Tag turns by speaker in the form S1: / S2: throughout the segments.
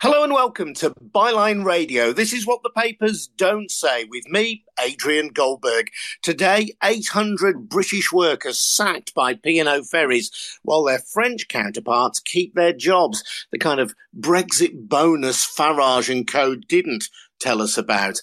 S1: Hello and welcome to Byline Radio. This is what the papers don't say with me, Adrian Goldberg. Today, 800 British workers sacked by P&O Ferries while their French counterparts keep their jobs. The kind of Brexit bonus Farage and co didn't tell us about.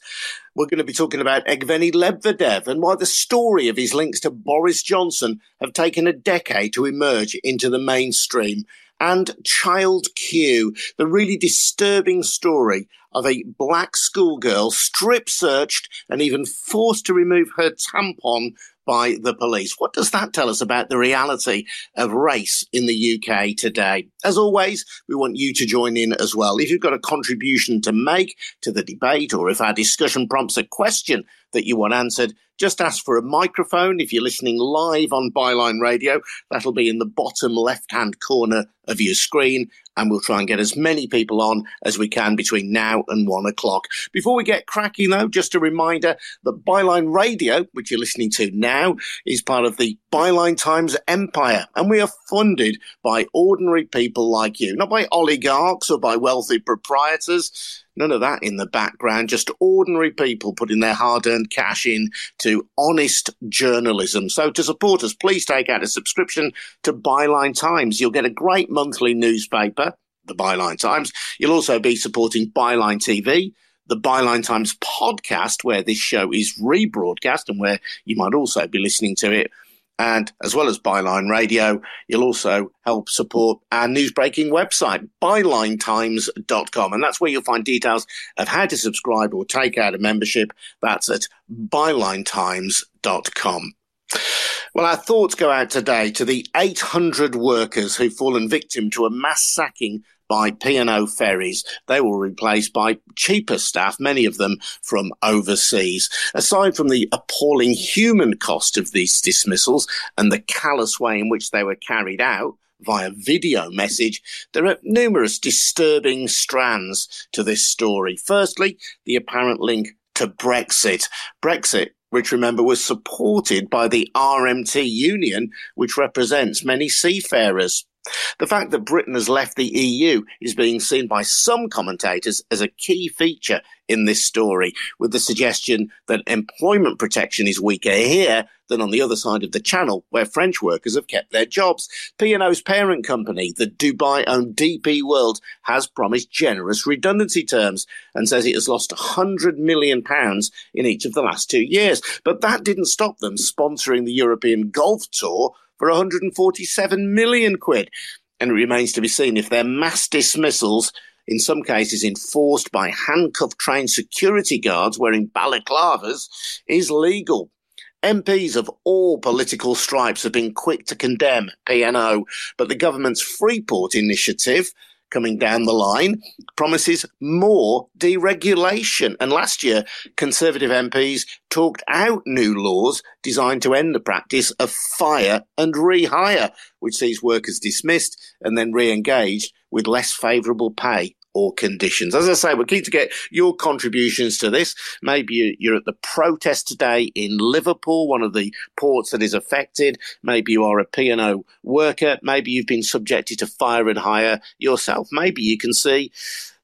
S1: We're going to be talking about Evgeny Lebedev and why the story of his links to Boris Johnson have taken a decade to emerge into the mainstream and Child Q, the really disturbing story of a black schoolgirl strip searched and even forced to remove her tampon by the police. What does that tell us about the reality of race in the UK today? As always, we want you to join in as well. If you've got a contribution to make to the debate or if our discussion prompts a question that you want answered, just ask for a microphone. If you're listening live on Byline Radio, that'll be in the bottom left hand corner of your screen and we'll try and get as many people on as we can between now and one o'clock. Before we get cracking though, just a reminder that Byline Radio, which you're listening to now, is part of the Byline Times empire and we are funded by ordinary people like you, not by oligarchs or by wealthy proprietors. None of that in the background, just ordinary people putting their hard earned cash in to honest journalism. So to support us, please take out a subscription to Byline Times. You'll get a great monthly newspaper, the Byline Times. You'll also be supporting Byline TV, the Byline Times podcast, where this show is rebroadcast and where you might also be listening to it and as well as Byline Radio, you'll also help support our newsbreaking website, bylinetimes.com. And that's where you'll find details of how to subscribe or take out a membership. That's at bylinetimes.com. Well, our thoughts go out today to the 800 workers who've fallen victim to a mass sacking by P&O ferries. They were replaced by cheaper staff, many of them from overseas. Aside from the appalling human cost of these dismissals and the callous way in which they were carried out, via video message, there are numerous disturbing strands to this story. Firstly, the apparent link to Brexit. Brexit which remember was supported by the RMT union, which represents many seafarers. The fact that Britain has left the EU is being seen by some commentators as a key feature in this story, with the suggestion that employment protection is weaker here than on the other side of the channel, where French workers have kept their jobs. P&O's parent company, the Dubai-owned DP World, has promised generous redundancy terms and says it has lost £100 million in each of the last two years. But that didn't stop them sponsoring the European Golf Tour for 147 million quid. And it remains to be seen if their mass dismissals, in some cases enforced by handcuffed trained security guards wearing balaclavas, is legal. MPs of all political stripes have been quick to condemn P&O, but the government's Freeport initiative coming down the line promises more deregulation. And last year, Conservative MPs talked out new laws designed to end the practice of fire and rehire, which sees workers dismissed and then re engaged with less favourable pay or conditions. As I say, we're keen to get your contributions to this. Maybe you're at the protest today in Liverpool, one of the ports that is affected. Maybe you are a P&O worker. Maybe you've been subjected to fire and hire yourself. Maybe you can see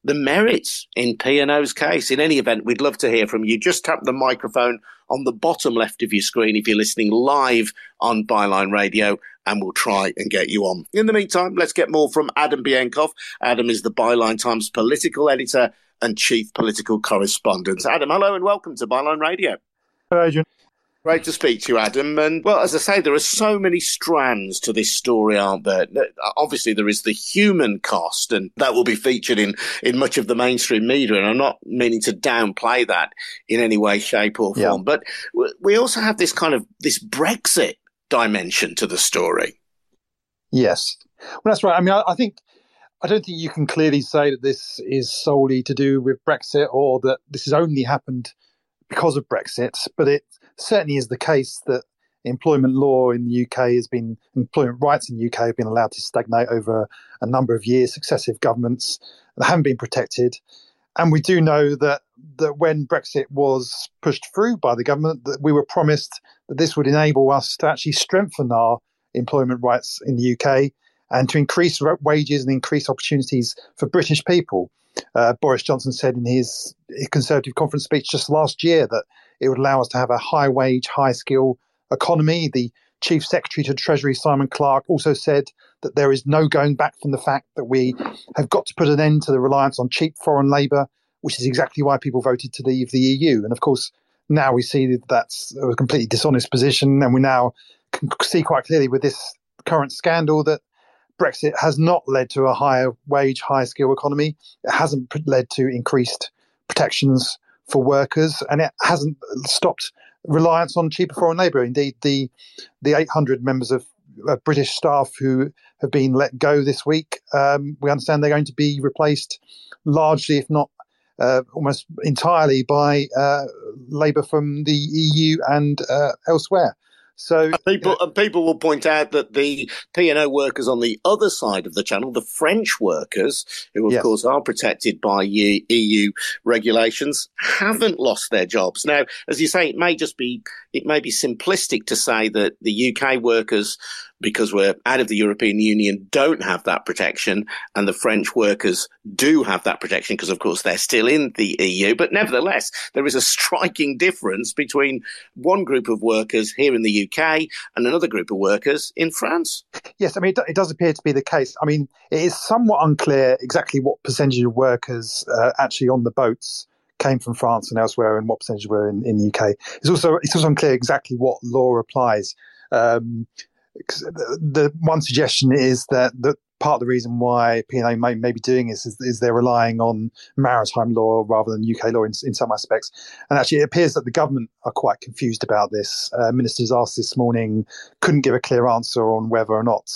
S1: the merits in P&O's case. In any event, we'd love to hear from you. Just tap the microphone on the bottom left of your screen if you're listening live on Byline Radio, and we'll try and get you on. In the meantime, let's get more from Adam Bienkov. Adam is the Byline Times political editor and chief political correspondent. Adam, hello and welcome to Byline Radio.
S2: Hello, Adrian.
S1: Great to speak to you, Adam. And well, as I say, there are so many strands to this story, aren't there? Uh, obviously, there is the human cost, and that will be featured in, in much of the mainstream media. And I'm not meaning to downplay that in any way, shape, or form. Yeah. But we also have this kind of this Brexit dimension to the story.
S2: Yes, well, that's right. I mean, I, I think I don't think you can clearly say that this is solely to do with Brexit or that this has only happened because of Brexit, but it certainly is the case that employment law in the UK has been employment rights in the UK have been allowed to stagnate over a number of years, successive governments that haven't been protected. And we do know that that when Brexit was pushed through by the government, that we were promised that this would enable us to actually strengthen our employment rights in the UK and to increase wages and increase opportunities for British people. Uh, Boris Johnson said in his Conservative conference speech just last year that it would allow us to have a high wage, high skill economy. The Chief Secretary to Treasury, Simon Clarke, also said that there is no going back from the fact that we have got to put an end to the reliance on cheap foreign labour, which is exactly why people voted to leave the EU. And of course, now we see that that's a completely dishonest position, and we now can see quite clearly with this current scandal that Brexit has not led to a higher wage, higher skill economy. It hasn't led to increased protections for workers, and it hasn't stopped reliance on cheaper foreign labour. Indeed, the the 800 members of British staff who have been let go this week, um, we understand they're going to be replaced largely, if not uh, almost entirely, by uh, labour from the EU and uh, elsewhere. So
S1: and people and people will point out that the P&O workers on the other side of the channel, the French workers, who of course are protected by EU regulations, haven't lost their jobs. Now, as you say, it may just be it may be simplistic to say that the UK workers because we're out of the European Union, don't have that protection, and the French workers do have that protection because, of course, they're still in the EU. But nevertheless, there is a striking difference between one group of workers here in the UK and another group of workers in France.
S2: Yes, I mean, it, does appear to be the case. I mean, it is somewhat unclear exactly what percentage of workers uh, actually on the boats came from France and elsewhere, and what percentage were in, in the UK. It's also it's also unclear exactly what law applies. Um, the one suggestion is that the part of the reason why P&O may, may be doing this is, is, they're relying on maritime law rather than UK law in, in, some aspects. And actually, it appears that the government are quite confused about this. Uh, ministers asked this morning couldn't give a clear answer on whether or not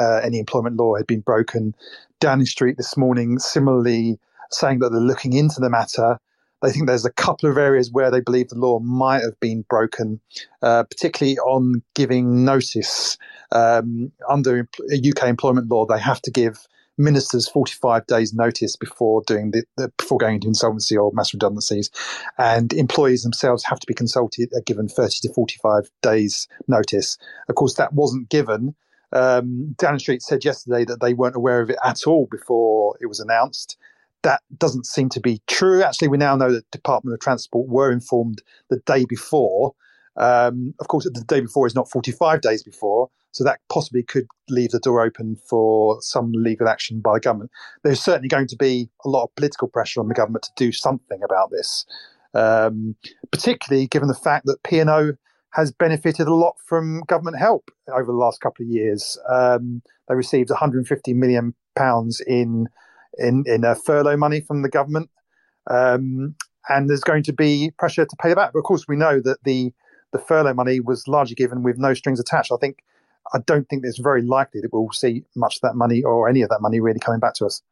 S2: uh, any employment law had been broken. Downing Street this morning similarly saying that they're looking into the matter they think there's a couple of areas where they believe the law might have been broken, uh, particularly on giving notice. Um, under UK employment law, they have to give ministers 45 days notice before doing the, the, before going into insolvency or mass redundancies. And employees themselves have to be consulted uh, given 30 to 45 days notice. Of course that wasn't given. Um, Downing Street said yesterday that they weren't aware of it at all before it was announced that doesn't seem to be true. Actually, we now know that Department of Transport were informed the day before. Um, of course, the day before is not 45 days before, so that possibly could leave the door open for some legal action by the government. There's certainly going to be a lot of political pressure on the government to do something about this, um, particularly given the fact that P&O has benefited a lot from government help over the last couple of years. Um, they received 150 million pounds in in in uh, furlough money from the government, um, and there's going to be pressure to pay back. But of course, we know that the the furlough money was largely given with no strings attached. I think I don't think it's very likely that we'll see much of that money or any of that money really coming back to us.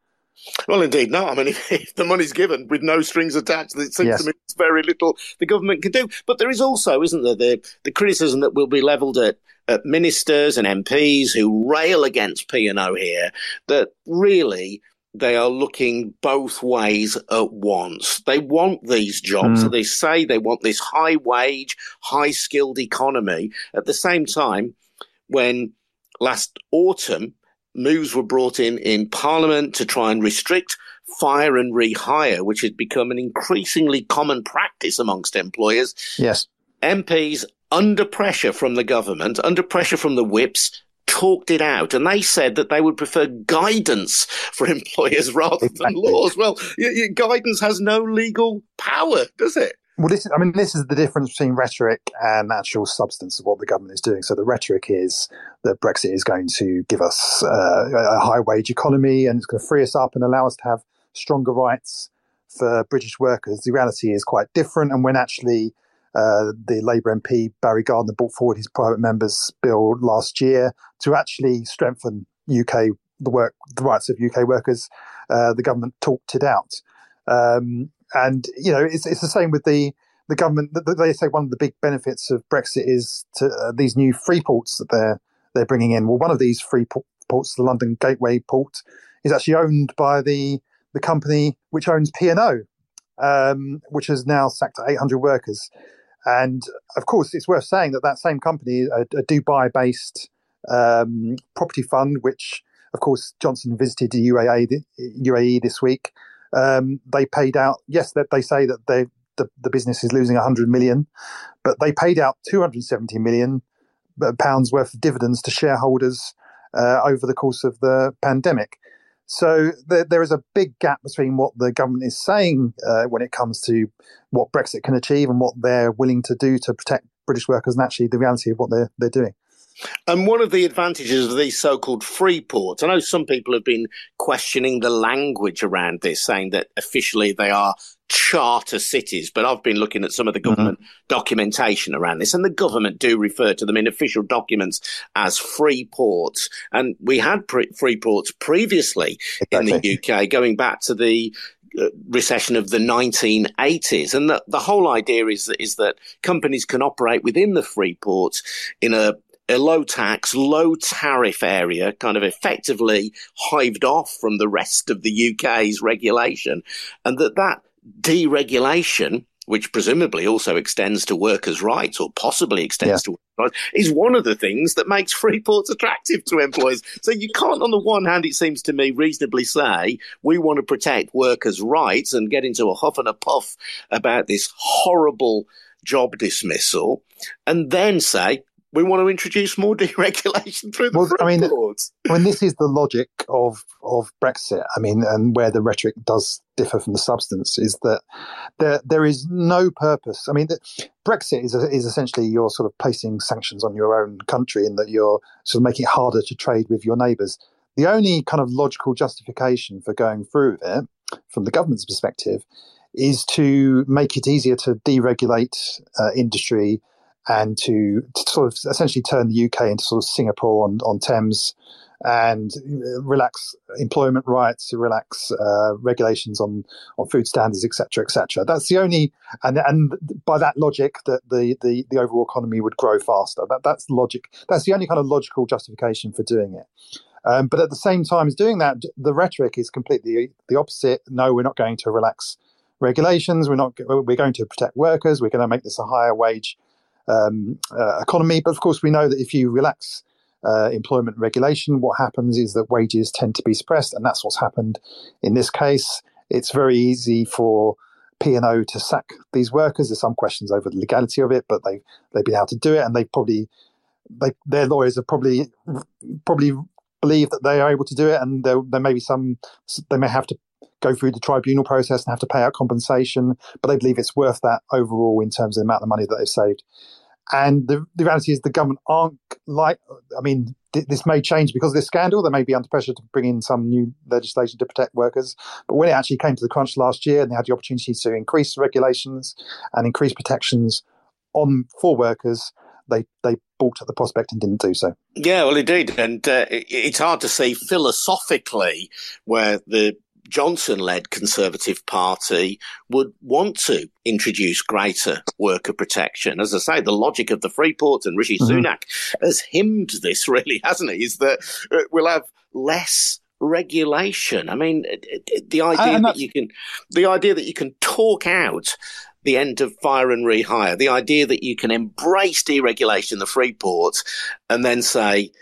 S1: Well, indeed, no. I mean, if, the money's given with no strings attached, it seems yes. to me it's very little the government can do. But there is also, isn't there, the, the criticism that will be levelled at, at ministers and MPs who rail against P&O here, that really they are looking both ways at once. They want these jobs. Mm. they say they want this high wage, high skilled economy. At the same time, when last autumn moves were brought in in Parliament to try and restrict fire and rehire, which had become an increasingly common practice amongst employers.
S2: Yes.
S1: MPs under pressure from the government, under pressure from the whips, talked it out, and they said that they would prefer guidance for employers rather than laws. Well, guidance has no legal power, does it?
S2: Well, this, I mean, this is the difference between rhetoric and actual substance of what the government is doing. So the rhetoric is that Brexit is going to give us uh, a high wage economy and it's going to free us up and allow us to have stronger rights for British workers. The reality is quite different. And when actually uh, the Labour MP Barry Gardiner brought forward his private members bill last year to actually strengthen UK the work the rights of UK workers. Uh, the government talked it out, um, and you know it's it's the same with the the government. They say one of the big benefits of Brexit is to uh, these new free ports that they're they're bringing in. Well, one of these free ports, the London Gateway port, is actually owned by the the company which owns P and O, um, which has now sacked 800 workers. And of course, it's worth saying that that same company, a, a Dubai based um, property fund, which of course Johnson visited the UAE, UAE this week, Um, they paid out. Yes, that they say that they the, the business is losing 100 million, but they paid out 270 million uh, pounds worth of dividends to shareholders uh, over the course of the pandemic. So there, there is a big gap between what the government is saying uh, when it comes to what Brexit can achieve and what they're willing to do to protect British workers and actually the reality of what they're, they're doing.
S1: And one of the advantages of these so-called free ports, I know some people have been questioning the language around this, saying that officially they are charter cities, but I've been looking at some of the mm-hmm. government mm-hmm. documentation around this, and the government do refer to them in official documents as free ports. And we had pre- free ports previously exactly. in the UK, going back to the uh, recession of the 1980s. And the, the whole idea is that, is that companies can operate within the free ports in a a low tax, low tariff area, kind of effectively hived off from the rest of the UK's regulation, and that that deregulation, which presumably also extends to workers' rights or possibly extends yeah. to workers' rights, is one of the things that makes free ports attractive to employers. so you can't, on the one hand, it seems to me, reasonably say we want to protect workers' rights and get into a huff and a puff about this horrible job dismissal, and then say we want to introduce more deregulation through the well, I
S2: mean, boards. I mean, this is the logic of of Brexit. I mean, and where the rhetoric does differ from the substance is that there there is no purpose. I mean, the, Brexit is is essentially you're sort of placing sanctions on your own country, in that you're sort of making it harder to trade with your neighbours. The only kind of logical justification for going through it, from the government's perspective, is to make it easier to deregulate uh, industry and to, to, sort of essentially turn the UK into sort of Singapore on, on Thames and relax employment rights, relax uh, regulations on, on food standards, etc., etc. That's the only, and and by that logic, that the, the, the overall economy would grow faster. That that's logic. That's the only kind of logical justification for doing it. Um, but at the same time as doing that, the rhetoric is completely the opposite. No, we're not going to relax regulations. We're not. We're going to protect workers. We're going to make this a higher wage um, uh, economy. But of course, we know that if you relax uh, employment regulation, what happens is that wages tend to be suppressed, and that's what's happened in this case. It's very easy for P&O to sack these workers. There's some questions over the legality of it, but they've they've been able to do it, and they probably they, their lawyers have probably probably believe that they are able to do it, and there, there may be some they may have to go through the tribunal process and have to pay out compensation, but they believe it's worth that overall in terms of the amount of money that they've saved. And the, the reality is the government aren't like, I mean, th- this may change because of this scandal. They may be under pressure to bring in some new legislation to protect workers. But when it actually came to the crunch last year and they had the opportunity to increase regulations and increase protections on for workers, they they balked at the prospect and didn't do so.
S1: Yeah, well, indeed, and uh, it's hard to see philosophically where the Johnson led Conservative Party would want to introduce greater worker protection. As I say, the logic of the free Freeport and Rishi mm-hmm. Sunak has hymned this, really, hasn't he? Is that uh, we'll have less regulation. I mean, the idea that you can, the idea that you can talk out the end of fire and rehire, the idea that you can embrace deregulation in the free ports and then say,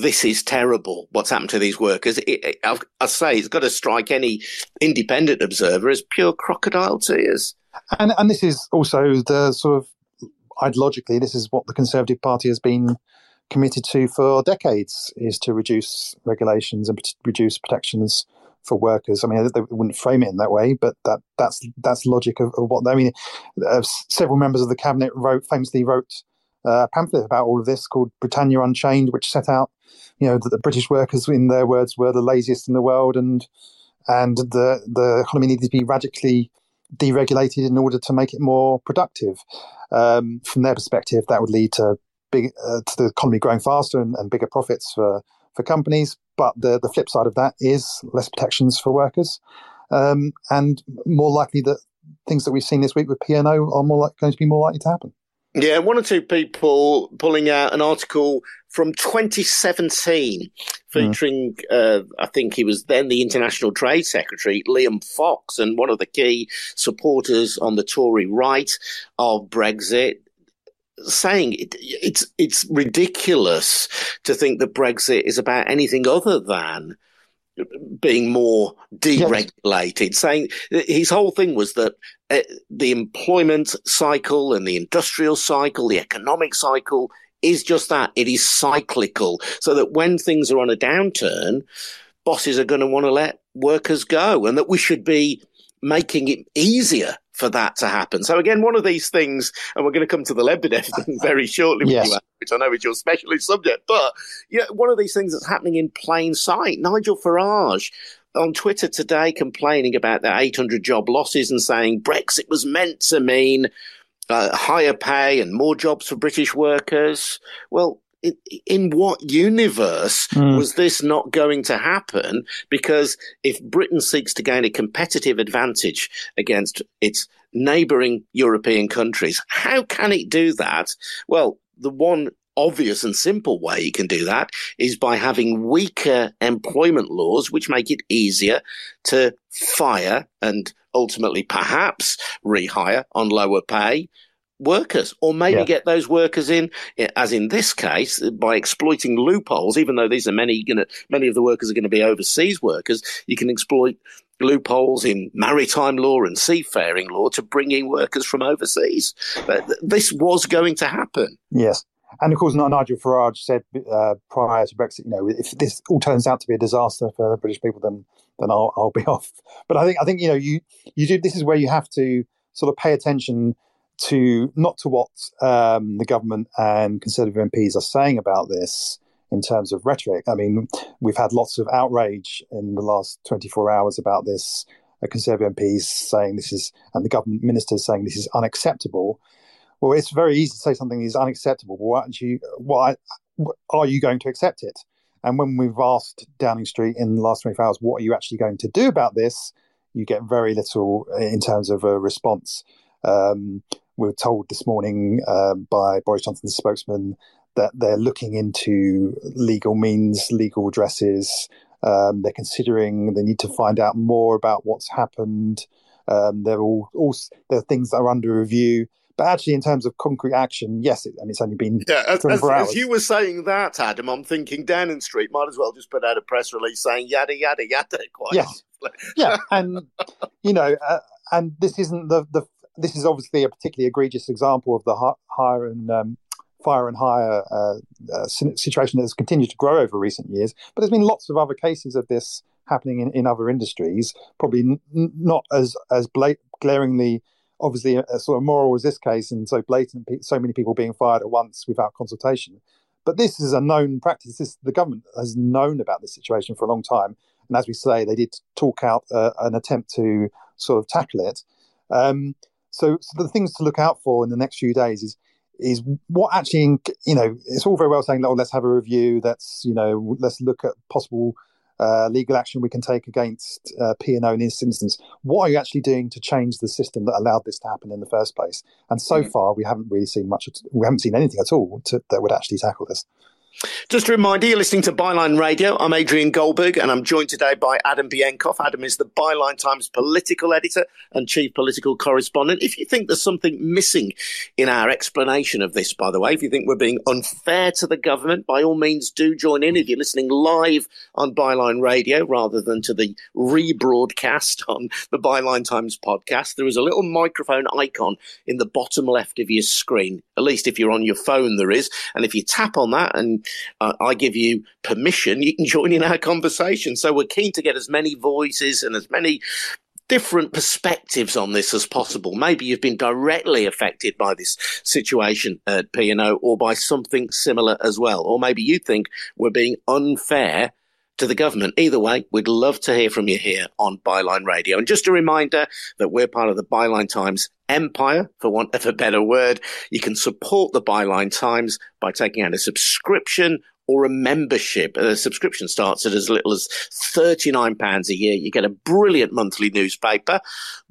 S1: this is terrible. What's happened to these workers? It, it, I, I say it's got to strike any independent observer as pure crocodile tears.
S2: And and this is also the sort of ideologically, this is what the Conservative Party has been committed to for decades: is to reduce regulations and reduce protections for workers. I mean, they wouldn't frame it in that way, but that that's that's logic of, of what I mean. Uh, several members of the cabinet wrote famously wrote a pamphlet about all of this called Britannia Unchained, which set out, you know, that the British workers, in their words, were the laziest in the world, and and the the economy needed to be radically deregulated in order to make it more productive. Um, from their perspective, that would lead to big uh, to the economy growing faster and, and bigger profits for for companies. But the the flip side of that is less protections for workers, um, and more likely that things that we've seen this week with P&O are more like, going to be more likely to happen.
S1: Yeah, one or two people pulling out an article from 2017 featuring, uh, I think he was then the International Trade Secretary, Liam Fox, and one of the key supporters on the Tory right of Brexit, saying it, it's it's ridiculous to think that Brexit is about anything other than being more deregulated, yes. saying his whole thing was that uh, the employment cycle and the industrial cycle, the economic cycle is just that. It is cyclical. So that when things are on a downturn, bosses are going to want to let workers go and that we should be making it easier for that to happen. So again, one of these things, and we're going to come to the Lebedev thing very shortly, yes. you, which I know is your specialist subject, but yeah, one of these things that's happening in plain sight. Nigel Farage on Twitter today complaining about the 800 job losses and saying Brexit was meant to mean uh, higher pay and more jobs for British workers. Well, in what universe mm. was this not going to happen? Because if Britain seeks to gain a competitive advantage against its neighbouring European countries, how can it do that? Well, the one obvious and simple way you can do that is by having weaker employment laws, which make it easier to fire and ultimately perhaps rehire on lower pay workers or maybe yeah. get those workers in as in this case by exploiting loopholes even though these are many you know, many of the workers are going to be overseas workers you can exploit loopholes in maritime law and seafaring law to bring in workers from overseas but this was going to happen
S2: yes and of course, Nigel Farage said uh, prior to Brexit, you know, if this all turns out to be a disaster for the British people, then then I'll, I'll be off. But I think I think you know you you do. This is where you have to sort of pay attention to not to what um, the government and Conservative MPs are saying about this in terms of rhetoric. I mean, we've had lots of outrage in the last 24 hours about this. Uh, Conservative MPs saying this is, and the government ministers saying this is unacceptable. Well, it's very easy to say something is unacceptable. What, you, what are you going to accept it? And when we've asked Downing Street in the last 24 hours, what are you actually going to do about this? You get very little in terms of a response. Um, we were told this morning uh, by Boris Johnson's spokesman that they're looking into legal means, legal addresses. Um, they're considering they need to find out more about what's happened. Um, they're all, all there are things that are under review. But actually, in terms of concrete action, yes, it, and it's only been
S1: yeah. As, as, as, you were saying that, Adam, I'm thinking Downing Street might as well just put out a press release saying yada yada yada. Quite
S2: yes, yeah, and you know, uh, and this isn't the the this is obviously a particularly egregious example of the hire and um, fire and hire uh, uh, situation that has continued to grow over recent years. But there's been lots of other cases of this happening in, in other industries, probably n- not as as glaringly, obviously, a, a sort of moral as this case, and so blatant, so many people being fired at once without consultation. But this is a known practice. This, the government has known about this situation for a long time, and as we say, they did talk out uh, an attempt to sort of tackle it. Um, so, so the things to look out for in the next few days is is what actually you know it's all very well saying oh let's have a review let's you know let's look at possible uh, legal action we can take against uh, P&O in this instance. What are you actually doing to change the system that allowed this to happen in the first place? And so mm-hmm. far, we haven't really seen much. We haven't seen anything at all to, that would actually tackle this.
S1: Just a reminder, you're listening to Byline Radio. I'm Adrian Goldberg, and I'm joined today by Adam Bienkov. Adam is the Byline Times political editor and chief political correspondent. If you think there's something missing in our explanation of this, by the way, if you think we're being unfair to the government, by all means do join in if you're listening live on Byline Radio rather than to the rebroadcast on the Byline Times podcast. There is a little microphone icon in the bottom left of your screen. At least if you're on your phone, there is. And if you tap on that and uh, I give you permission, you can join in our conversation. So we're keen to get as many voices and as many different perspectives on this as possible. Maybe you've been directly affected by this situation at P&O or by something similar as well. Or maybe you think we're being unfair to the government. Either way, we'd love to hear from you here on Byline Radio. And just a reminder that we're part of the Byline Times empire, for want of a better word. You can support the Byline Times by taking out a subscription or a membership. A subscription starts at as little as £39 a year. You get a brilliant monthly newspaper,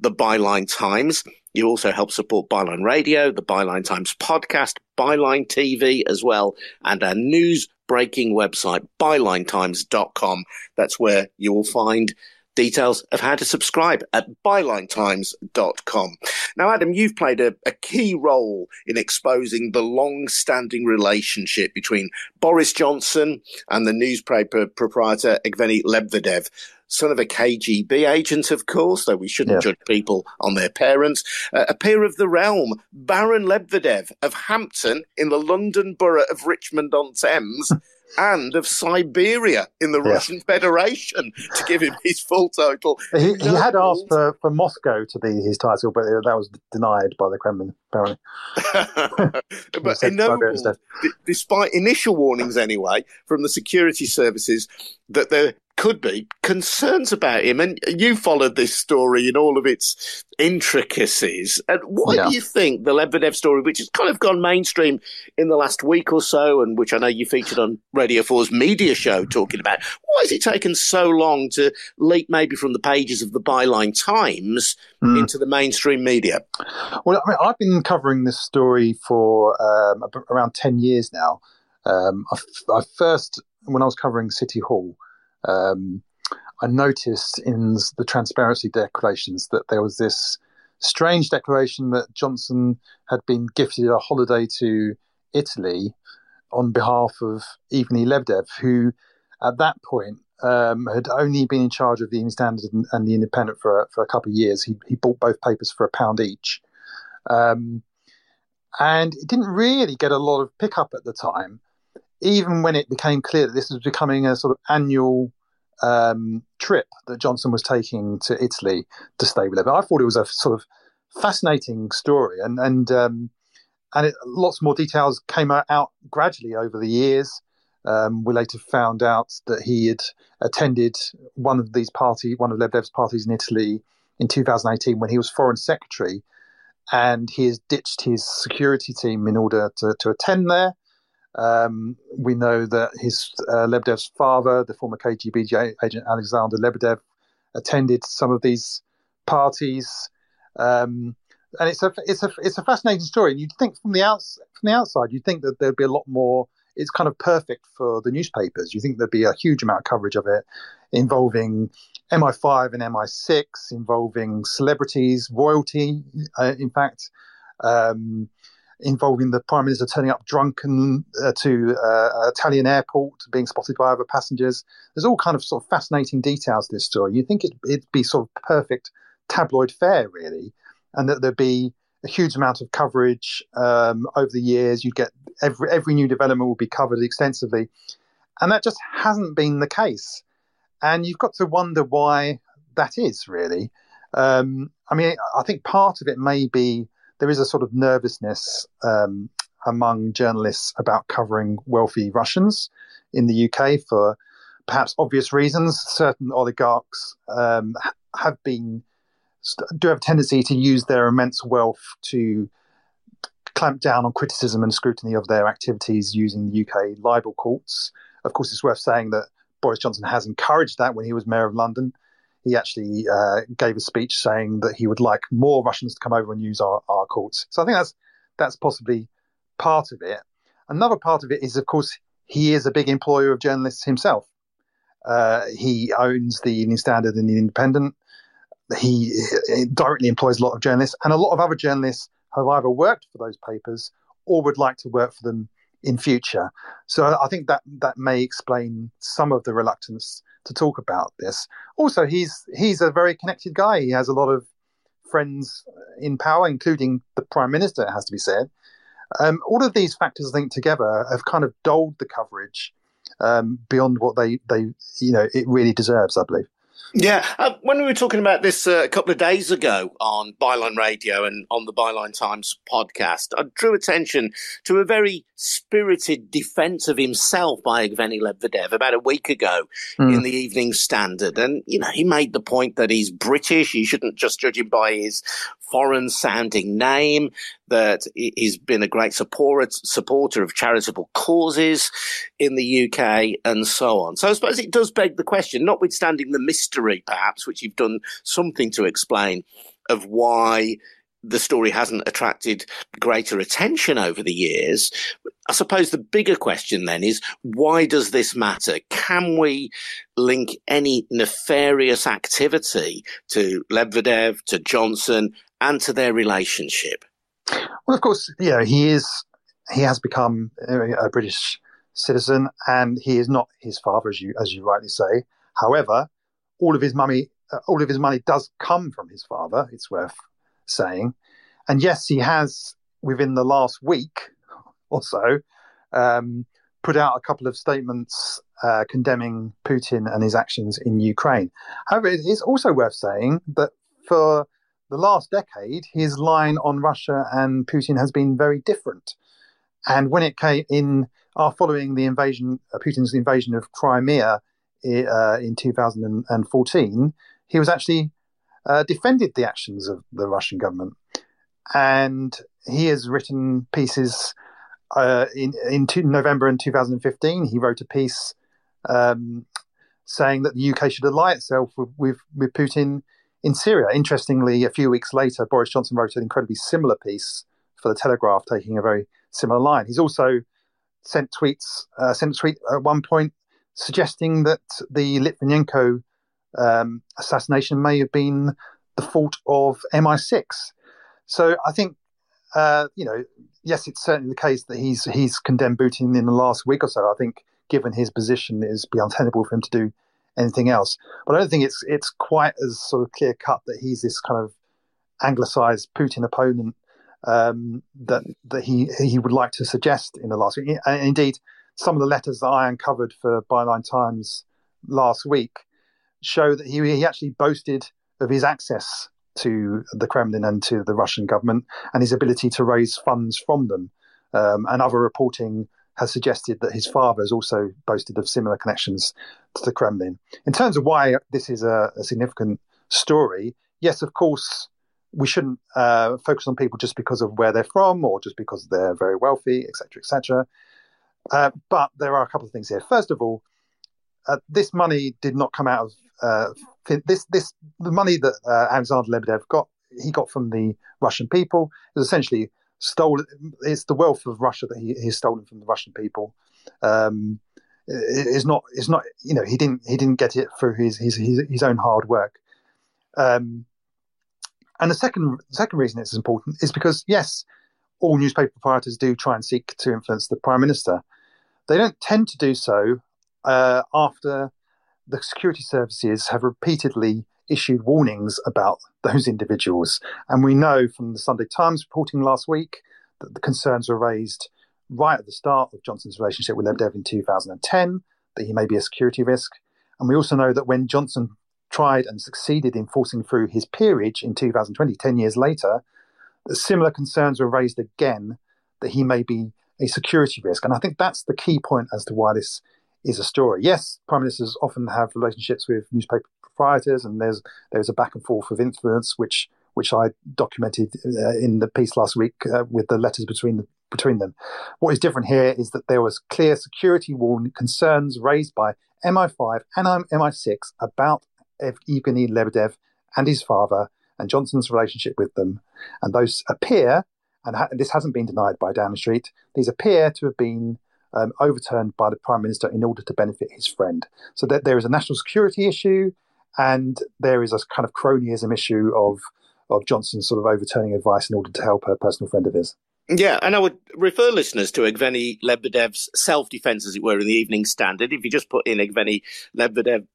S1: the Byline Times. You also help support Byline Radio, the Byline Times podcast, Byline TV as well, and our news breaking website, bylinetimes.com. That's where you will find Details of how to subscribe at bylinetimes.com. Now, Adam, you've played a, a key role in exposing the long standing relationship between Boris Johnson and the newspaper proprietor Evgeny Lebedev son of a KGB agent, of course, though we shouldn't yeah. judge people on their parents. Uh, a peer of the realm, Baron Lebedev of Hampton in the London borough of Richmond on Thames. and of Siberia in the yeah. Russian Federation to give him his full title.
S2: He, he had asked for, for Moscow to be his title, but that was denied by the Kremlin, apparently.
S1: but ennobled, d- despite initial warnings anyway from the security services that there could be concerns about him. And you followed this story in all of its intricacies. And what yeah. do you think the Lebedev story, which has kind of gone mainstream in the last week or so, and which I know you featured on Radio 4's media show talking about, why has it taken so long to leak maybe from the pages of the Byline Times mm. into the mainstream media?
S2: Well, I mean, I've been covering this story for um, around 10 years now. Um, I, I first, when I was covering City Hall, um, I noticed in the transparency declarations that there was this strange declaration that Johnson had been gifted a holiday to Italy on behalf of Evgeny Lebedev, who at that point um, had only been in charge of the Evening Standard and, and the Independent for, for a couple of years. He, he bought both papers for a pound each. Um, and it didn't really get a lot of pickup at the time, even when it became clear that this was becoming a sort of annual um, trip that Johnson was taking to Italy to stay with him. I thought it was a sort of fascinating story, and and um, and it, lots more details came out gradually over the years. Um, we later found out that he had attended one of these party, one of Lebedev's parties in Italy in 2018 when he was foreign secretary, and he has ditched his security team in order to, to attend there. Um, we know that his uh, Lebedev's father, the former KGB agent Alexander Lebedev, attended some of these parties, um, and it's a it's a it's a fascinating story. And you'd think from the outs from the outside, you'd think that there'd be a lot more. It's kind of perfect for the newspapers. You think there'd be a huge amount of coverage of it, involving MI5 and MI6, involving celebrities, royalty, uh, in fact. Um, involving the prime minister turning up drunken uh, to uh, Italian airport, being spotted by other passengers. There's all kind of sort of fascinating details to this story. You think it, would be sort of perfect tabloid fare, really, and that there'd be a huge amount of coverage um, over the years. You'd get every every new development will be covered extensively, and that just hasn't been the case. And you've got to wonder why that is really. Um, I mean, I think part of it may be there is a sort of nervousness um, among journalists about covering wealthy Russians in the UK for perhaps obvious reasons. Certain oligarchs um, have been do have a tendency to use their immense wealth to clamp down on criticism and scrutiny of their activities using the UK libel courts. Of course, it's worth saying that Boris Johnson has encouraged that when he was mayor of London he actually uh, gave a speech saying that he would like more Russians to come over and use our, our courts. So I think that's that's possibly part of it. Another part of it is, of course, he is a big employer of journalists himself. Uh, he owns the Evening Standard and the Independent. He directly employs a lot of journalists, and a lot of other journalists have either worked for those papers or would like to work for them in future. So I think that that may explain some of the reluctance to talk about this. Also, he's he's a very connected guy. He has a lot of friends in power, including the prime minister. It has to be said. Um, all of these factors, think, together have kind of dulled the coverage um, beyond what they they you know it really deserves. I believe.
S1: Yeah, uh, when we were talking about this uh, a couple of days ago on Byline Radio and on the Byline Times podcast, I drew attention to a very spirited defence of himself by Evgeny Lebedev about a week ago mm. in the Evening Standard. And, you know, he made the point that he's British. You shouldn't just judge him by his foreign sounding name, that he's been a great support, supporter of charitable causes in the UK and so on. So I suppose it does beg the question, notwithstanding the mystery perhaps, which you've done something to explain of why the story hasn't attracted greater attention over the years. I suppose the bigger question then is why does this matter? Can we link any nefarious activity to Lebedev, to Johnson, and to their relationship?
S2: Well, of course, yeah, he is. He has become a British citizen, and he is not his father, as you as you rightly say. However, all of his money, uh, all of his money does come from his father. It's worth saying, and yes, he has within the last week or so um, put out a couple of statements uh, condemning Putin and his actions in Ukraine. However, it is also worth saying that for the last decade, his line on Russia and Putin has been very different. And when it came in, uh, following the invasion, uh, Putin's invasion of Crimea uh, in 2014, he was actually uh, defended the actions of the Russian government, and he has written pieces. Uh, in in November in 2015, he wrote a piece um, saying that the UK should ally itself with, with, with Putin in Syria. Interestingly, a few weeks later, Boris Johnson wrote an incredibly similar piece for the Telegraph, taking a very similar line. He's also sent tweets, uh, sent a tweet at one point suggesting that the Litvinenko um, assassination may have been the fault of MI6. So I think, uh, you know, yes, it's certainly the case that he's he's condemned Putin in the last week or so. I think, given his position, it is be untenable for him to do anything else. But I don't think it's it's quite as sort of clear cut that he's this kind of anglicized Putin opponent um, that that he he would like to suggest in the last week. And indeed, some of the letters that I uncovered for Byline Times last week show that he, he actually boasted of his access to the Kremlin and to the Russian government and his ability to raise funds from them. Um, and other reporting has suggested that his father has also boasted of similar connections to the Kremlin. In terms of why this is a, a significant story, yes, of course, we shouldn't uh, focus on people just because of where they're from or just because they're very wealthy, etc., etc. Uh, but there are a couple of things here. First of all, uh, this money did not come out of uh, this. This the money that uh, Alexander Lebedev got. He got from the Russian people. It was essentially stolen. It's the wealth of Russia that he he's stolen from the Russian people. Um, is not is not you know he didn't he didn't get it through his his his, his own hard work. Um, and the second second reason it's important is because yes, all newspaper proprietors do try and seek to influence the prime minister. They don't tend to do so uh, after the security services have repeatedly issued warnings about those individuals. And we know from the Sunday Times reporting last week that the concerns were raised right at the start of Johnson's relationship with Lebedev in 2010 that he may be a security risk. And we also know that when Johnson tried and succeeded in forcing through his peerage in 2020, 10 years later, similar concerns were raised again that he may be a security risk. And I think that's the key point as to why this is a story. Yes, prime ministers often have relationships with newspaper proprietors, and there's there's a back and forth of influence, which which I documented uh, in the piece last week uh, with the letters between the, between them. What is different here is that there was clear security warning concerns raised by MI5 and MI6 about Evgeny Lebedev and his father and Johnson's relationship with them, and those appear, and this hasn't been denied by Downing Street, these appear to have been um, overturned by the Prime Minister in order to benefit his friend. So that there is a national security issue, and there is a kind of cronyism issue of of Johnson sort of overturning advice in order to help a personal friend of his.
S1: Yeah, and I would refer listeners to Evgeny Lebedev's self defense, as it were, in the Evening Standard. If you just put in Evgeny Lebedev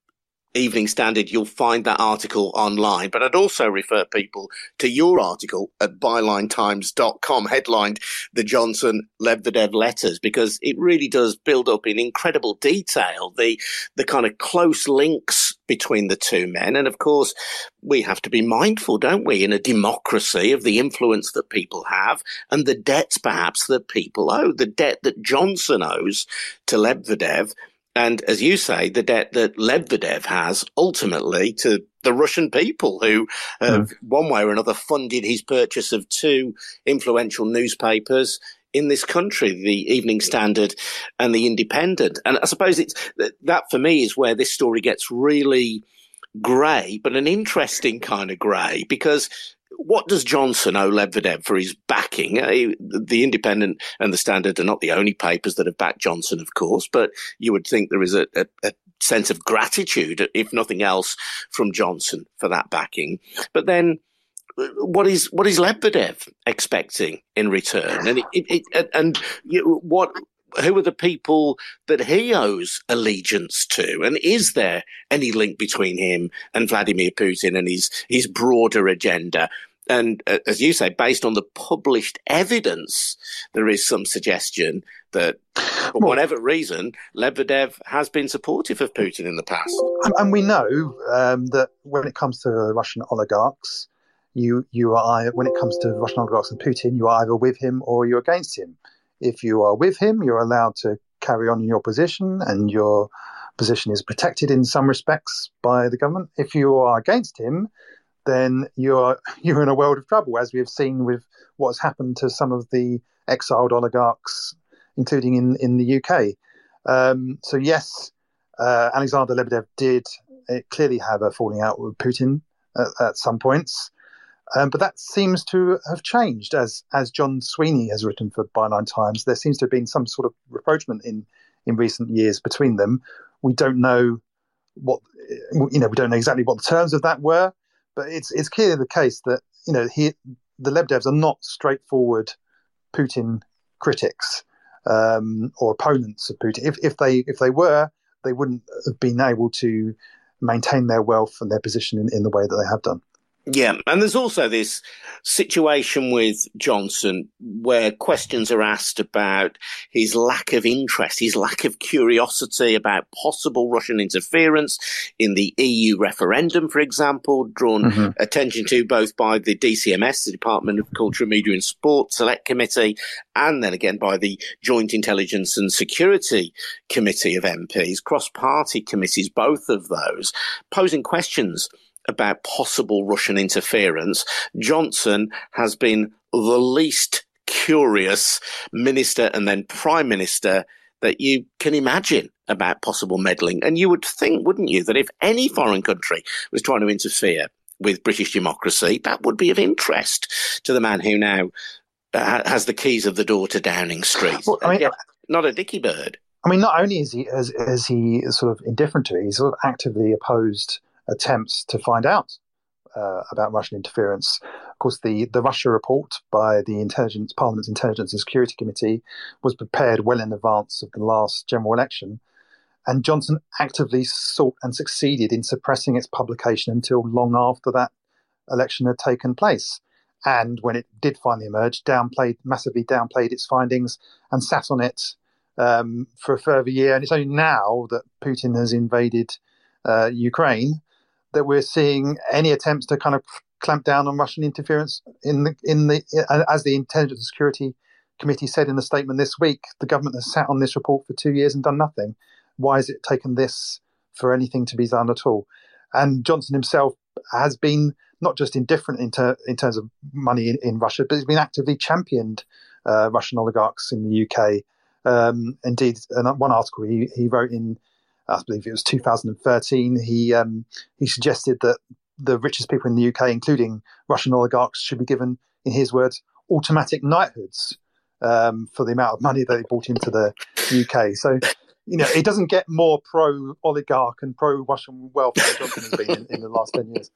S1: Evening Standard, you'll find that article online. But I'd also refer people to your article at bylinetimes.com, headlined The Johnson Lebedev Letters, because it really does build up in incredible detail the, the kind of close links between the two men. And of course, we have to be mindful, don't we, in a democracy of the influence that people have and the debts perhaps that people owe, the debt that Johnson owes to Lebedev and as you say, the debt that Lebedev has ultimately to the Russian people who have mm. one way or another funded his purchase of two influential newspapers in this country, the Evening Standard and the Independent. And I suppose it's that for me is where this story gets really grey, but an interesting kind of grey because what does Johnson owe Lebedev for his backing? Uh, the Independent and the Standard are not the only papers that have backed Johnson, of course, but you would think there is a, a, a sense of gratitude, if nothing else, from Johnson for that backing. But then, what is what is Lebedev expecting in return, and it, it, it, and what who are the people that he owes allegiance to? And is there any link between him and Vladimir Putin and his, his broader agenda? And uh, as you say, based on the published evidence, there is some suggestion that, for well, whatever reason, Lebedev has been supportive of Putin in the past.
S2: And we know um, that when it comes to Russian oligarchs, you you are when it comes to Russian oligarchs and Putin, you are either with him or you're against him. If you are with him, you're allowed to carry on in your position and your position is protected in some respects by the government. If you are against him, then you're you're in a world of trouble, as we have seen with what's happened to some of the exiled oligarchs, including in in the UK. Um, so yes, uh, Alexander Lebedev did uh, clearly have a falling out with Putin at, at some points. Um, but that seems to have changed, as as John Sweeney has written for Byline Times. There seems to have been some sort of rapprochement in in recent years between them. We don't know what you know. We don't know exactly what the terms of that were, but it's it's clearly the case that you know he the Lebedevs are not straightforward Putin critics um, or opponents of Putin. If if they if they were, they wouldn't have been able to maintain their wealth and their position in, in the way that they have done.
S1: Yeah, and there's also this situation with Johnson where questions are asked about his lack of interest, his lack of curiosity about possible Russian interference in the EU referendum, for example, drawn mm-hmm. attention to both by the DCMS, the Department of Culture, Media and Sport Select Committee, and then again by the Joint Intelligence and Security Committee of MPs, cross party committees, both of those, posing questions about possible Russian interference, Johnson has been the least curious minister and then prime minister that you can imagine about possible meddling. And you would think, wouldn't you, that if any foreign country was trying to interfere with British democracy, that would be of interest to the man who now uh, has the keys of the door to Downing Street. Well, I mean, not a dicky bird.
S2: I mean, not only is he is, is he sort of indifferent to it, he's sort of actively opposed attempts to find out uh, about Russian interference. Of course, the, the Russia report by the Intelligence Parliament's Intelligence and Security Committee was prepared well in advance of the last general election, and Johnson actively sought and succeeded in suppressing its publication until long after that election had taken place. And when it did finally emerge, downplayed massively downplayed its findings and sat on it um, for a further year. And it's only now that Putin has invaded uh, Ukraine that we're seeing any attempts to kind of clamp down on Russian interference in the in the as the Intelligence Security Committee said in a statement this week, the government has sat on this report for two years and done nothing. Why has it taken this for anything to be done at all? And Johnson himself has been not just indifferent in, ter- in terms of money in, in, Russia, but he's been actively championed uh, Russian oligarchs in the UK. Um, indeed, one article he, he wrote in I believe it was 2013, he um, he suggested that the richest people in the UK, including Russian oligarchs, should be given, in his words, automatic knighthoods um, for the amount of money that they brought into the UK. So, you know, it doesn't get more pro oligarch and pro Russian wealth than has been in, in the last 10 years.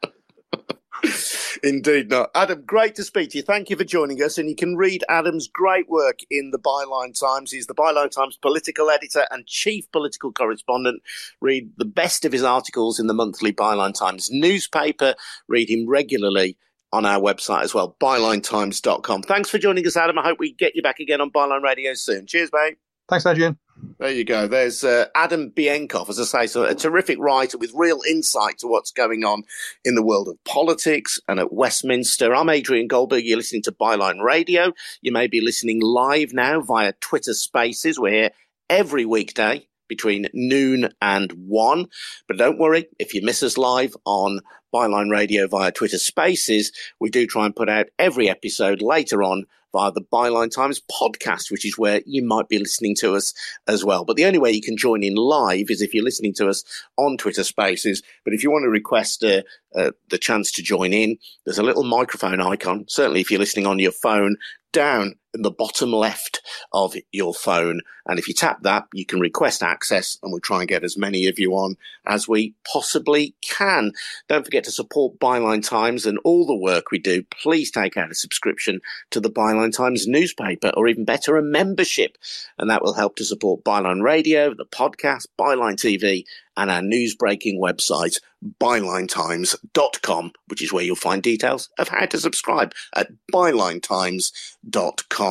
S1: Indeed not. Adam, great to speak to you. Thank you for joining us. And you can read Adam's great work in the Byline Times. He's the Byline Times political editor and chief political correspondent. Read the best of his articles in the monthly Byline Times newspaper. Read him regularly on our website as well, bylinetimes.com. Thanks for joining us, Adam. I hope we get you back again on Byline Radio soon. Cheers, mate.
S2: Thanks, Adrian.
S1: There you go. There's uh, Adam Bienkov, as I say, so a terrific writer with real insight to what's going on in the world of politics and at Westminster. I'm Adrian Goldberg. You're listening to Byline Radio. You may be listening live now via Twitter Spaces. We're here every weekday between noon and one. But don't worry, if you miss us live on Byline Radio via Twitter Spaces, we do try and put out every episode later on via the Byline Times podcast, which is where you might be listening to us as well. But the only way you can join in live is if you're listening to us on Twitter Spaces. But if you want to request uh, uh, the chance to join in, there's a little microphone icon. Certainly, if you're listening on your phone, down in the bottom left of your phone. And if you tap that, you can request access and we'll try and get as many of you on as we possibly can. Don't forget to support Byline Times and all the work we do. Please take out a subscription to the Byline Times newspaper or even better, a membership. And that will help to support Byline Radio, the podcast, Byline TV and our news breaking website, bylinetimes.com, which is where you'll find details of how to subscribe at bylinetimes.com.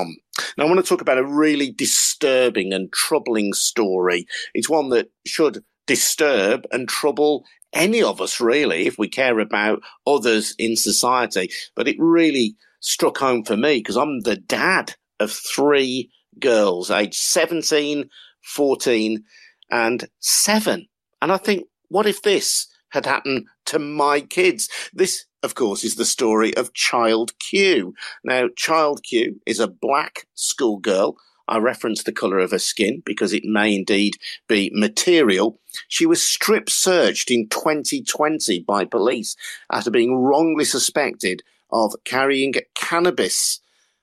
S1: Now, I want to talk about a really disturbing and troubling story. It's one that should disturb and trouble any of us, really, if we care about others in society. But it really struck home for me because I'm the dad of three girls, aged 17, 14, and 7. And I think, what if this had happened to my kids? This, of course, is the story of Child Q. Now, Child Q is a black schoolgirl. I reference the colour of her skin because it may indeed be material. She was strip searched in 2020 by police after being wrongly suspected of carrying cannabis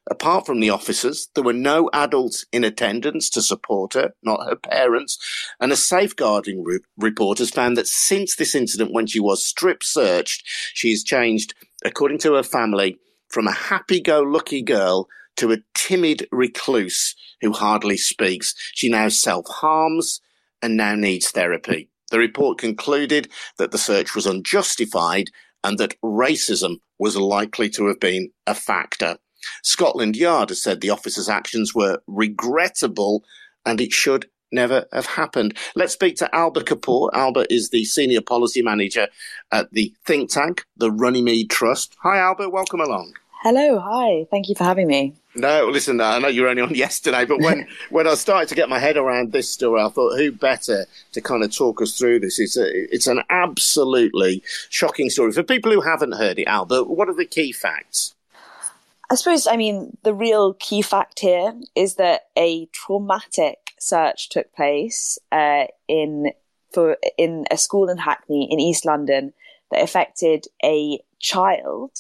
S1: Apart from the officers, there were no adults in attendance to support her, not her parents. And a safeguarding re- report has found that since this incident, when she was strip searched, she's changed, according to her family, from a happy go lucky girl to a timid recluse who hardly speaks. She now self harms and now needs therapy. The report concluded that the search was unjustified and that racism was likely to have been a factor. Scotland Yard has said the officer's actions were regrettable and it should never have happened. Let's speak to Alba Kapoor. Alba is the senior policy manager at the think tank, the Runnymede Trust. Hi, Alba. Welcome along.
S3: Hello. Hi. Thank you for having me.
S1: No, listen, I know you were only on yesterday, but when, when I started to get my head around this story, I thought who better to kind of talk us through this? It's, a, it's an absolutely shocking story. For people who haven't heard it, Alba, what are the key facts?
S3: I suppose, I mean, the real key fact here is that a traumatic search took place uh, in for in a school in Hackney in East London that affected a child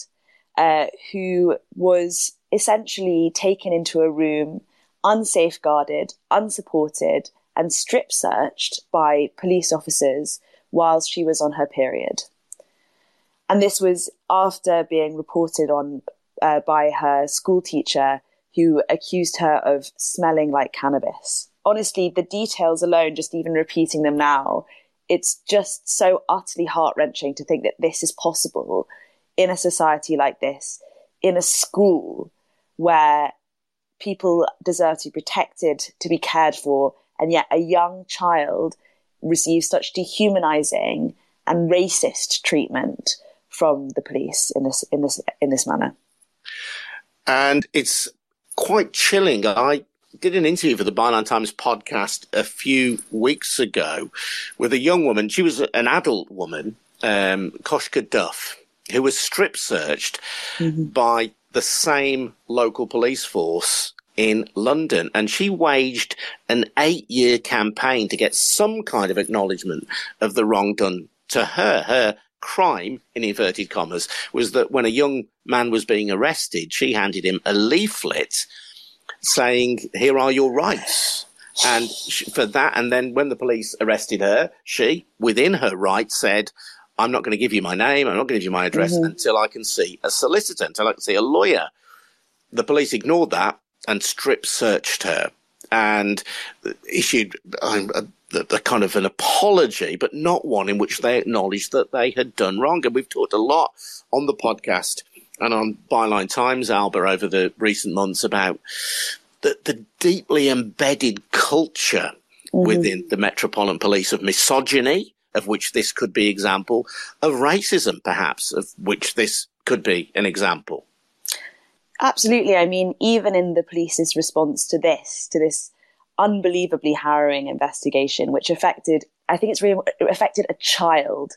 S3: uh, who was essentially taken into a room, unsafeguarded, unsupported, and strip searched by police officers whilst she was on her period. And this was after being reported on uh, by her school teacher who accused her of smelling like cannabis. Honestly, the details alone, just even repeating them now, it's just so utterly heart wrenching to think that this is possible in a society like this, in a school where people deserve to be protected, to be cared for, and yet a young child receives such dehumanizing and racist treatment from the police in this in this in this manner
S1: and it's quite chilling. I did an interview for the Byline Times podcast a few weeks ago with a young woman. She was an adult woman, um, Koshka Duff, who was strip searched mm-hmm. by the same local police force in London. And she waged an eight year campaign to get some kind of acknowledgement of the wrong done to her. Her crime, in inverted commas, was that when a young man was being arrested, she handed him a leaflet saying, Here are your rights. And for that, and then when the police arrested her, she, within her rights, said, I'm not going to give you my name, I'm not going to give you my address mm-hmm. until I can see a solicitor, until I can see a lawyer. The police ignored that and strip searched her and issued a, the, the, kind of an apology, but not one in which they acknowledged that they had done wrong. And we've talked a lot on the podcast and on Byline Times, Alba, over the recent months about the, the deeply embedded culture mm-hmm. within the Metropolitan Police of misogyny, of which this could be example, of racism, perhaps, of which this could be an example.
S3: Absolutely. I mean, even in the police's response to this, to this unbelievably harrowing investigation, which affected, I think it's really affected a child.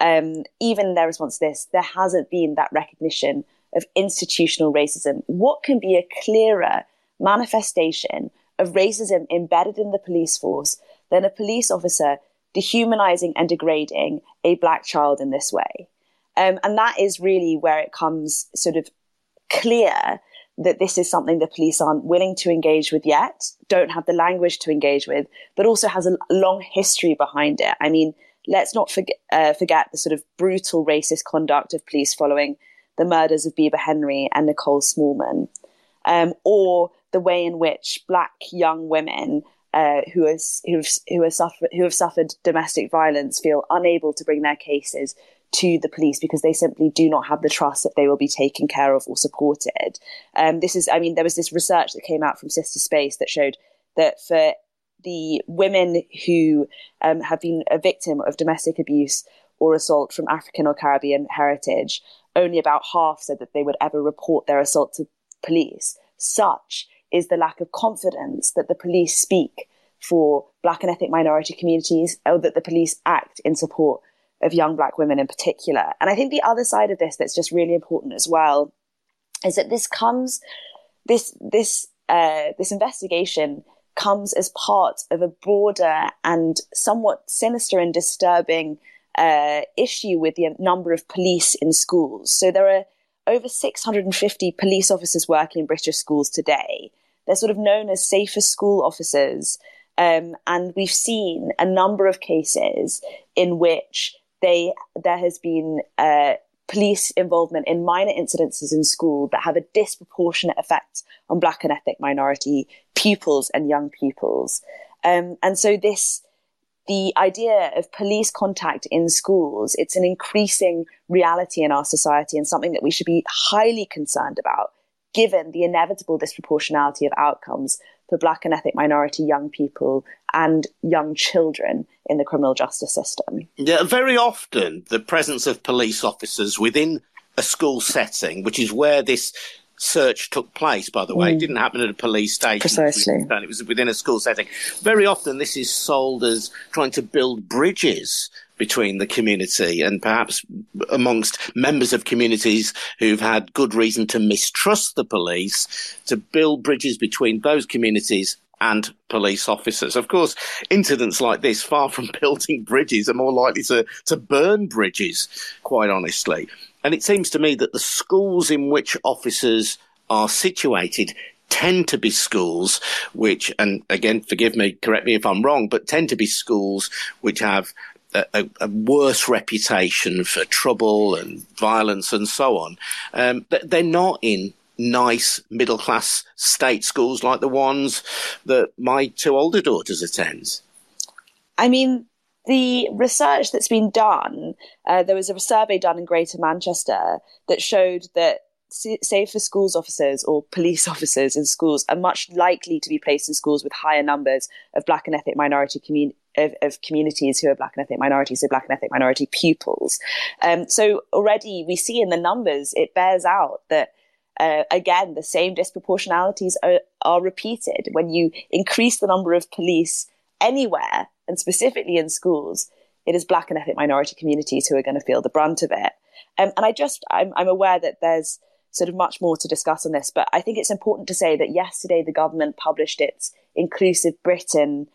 S3: Um, even their response to this, there hasn't been that recognition of institutional racism. What can be a clearer manifestation of racism embedded in the police force than a police officer dehumanizing and degrading a black child in this way? Um, and that is really where it comes sort of clear that this is something the police aren't willing to engage with yet, don't have the language to engage with, but also has a long history behind it. I mean, let's not forget, uh, forget the sort of brutal racist conduct of police following the murders of Bibaa Henry and Nicole Smallman, um, or the way in which black young women uh, who, who've, who, have suffered, who have suffered domestic violence feel unable to bring their cases to the police because they simply do not have the trust that they will be taken care of or supported. Um, this is, I mean, there was this research that came out from Sistah Space that showed that for the women who um, have been a victim of domestic abuse or assault from African or Caribbean heritage, only about half said that they would ever report their assault to police. Such is the lack of confidence that the police speak for black and ethnic minority communities or that the police act in support of young black women in particular. And I think the other side of this that's just really important as well is that this comes this this uh, this investigation comes as part of a broader and somewhat sinister and disturbing uh, issue with the number of police in schools. So there are over 650 police officers working in British schools today. They're sort of known as safer school officers. Um, and we've seen a number of cases in which they there has been uh, police involvement in minor incidences in school that have a disproportionate effect on black and ethnic minority pupils and young pupils. Um, and so this the idea of police contact in schools, it's an increasing reality in our society and something that we should be highly concerned about, given the inevitable disproportionality of outcomes for black and ethnic minority young people and young children in the criminal justice system.
S1: Yeah, very often the presence of police officers within a school setting, which is where this search took place, by the way. Mm. It didn't happen at a police station.
S3: Precisely.
S1: It was within a school setting. Very often this is sold as trying to build bridges between the community and perhaps amongst members of communities who've had good reason to mistrust the police to build bridges between those communities and police officers. Of course, incidents like this, far from building bridges, are more likely to, to burn bridges, quite honestly. And it seems to me that the schools in which officers are situated tend to be schools which, and again, forgive me, correct me if I'm wrong, but tend to be schools which have a, a, worse reputation for trouble and violence and so on. Um, they're not in nice middle class state schools like the ones that my two older daughters attend.
S3: I mean, the research that's been done, uh, there was a survey done in Greater Manchester that showed that safer schools officers or police officers in schools are much likely to be placed in schools with higher numbers of black and ethnic minority community of, of, communities who are black and ethnic minorities, so black and ethnic minority pupils. Um, so already we see in the numbers, it bears out that uh, again, the same disproportionalities are, are repeated when you increase the number of police anywhere, and specifically in schools. It is black and ethnic minority communities who are going to feel the brunt of it. Um, and I just, I'm, I'm aware that there's sort of much more to discuss on this, but I think it's important to say that yesterday the government published its Inclusive Britain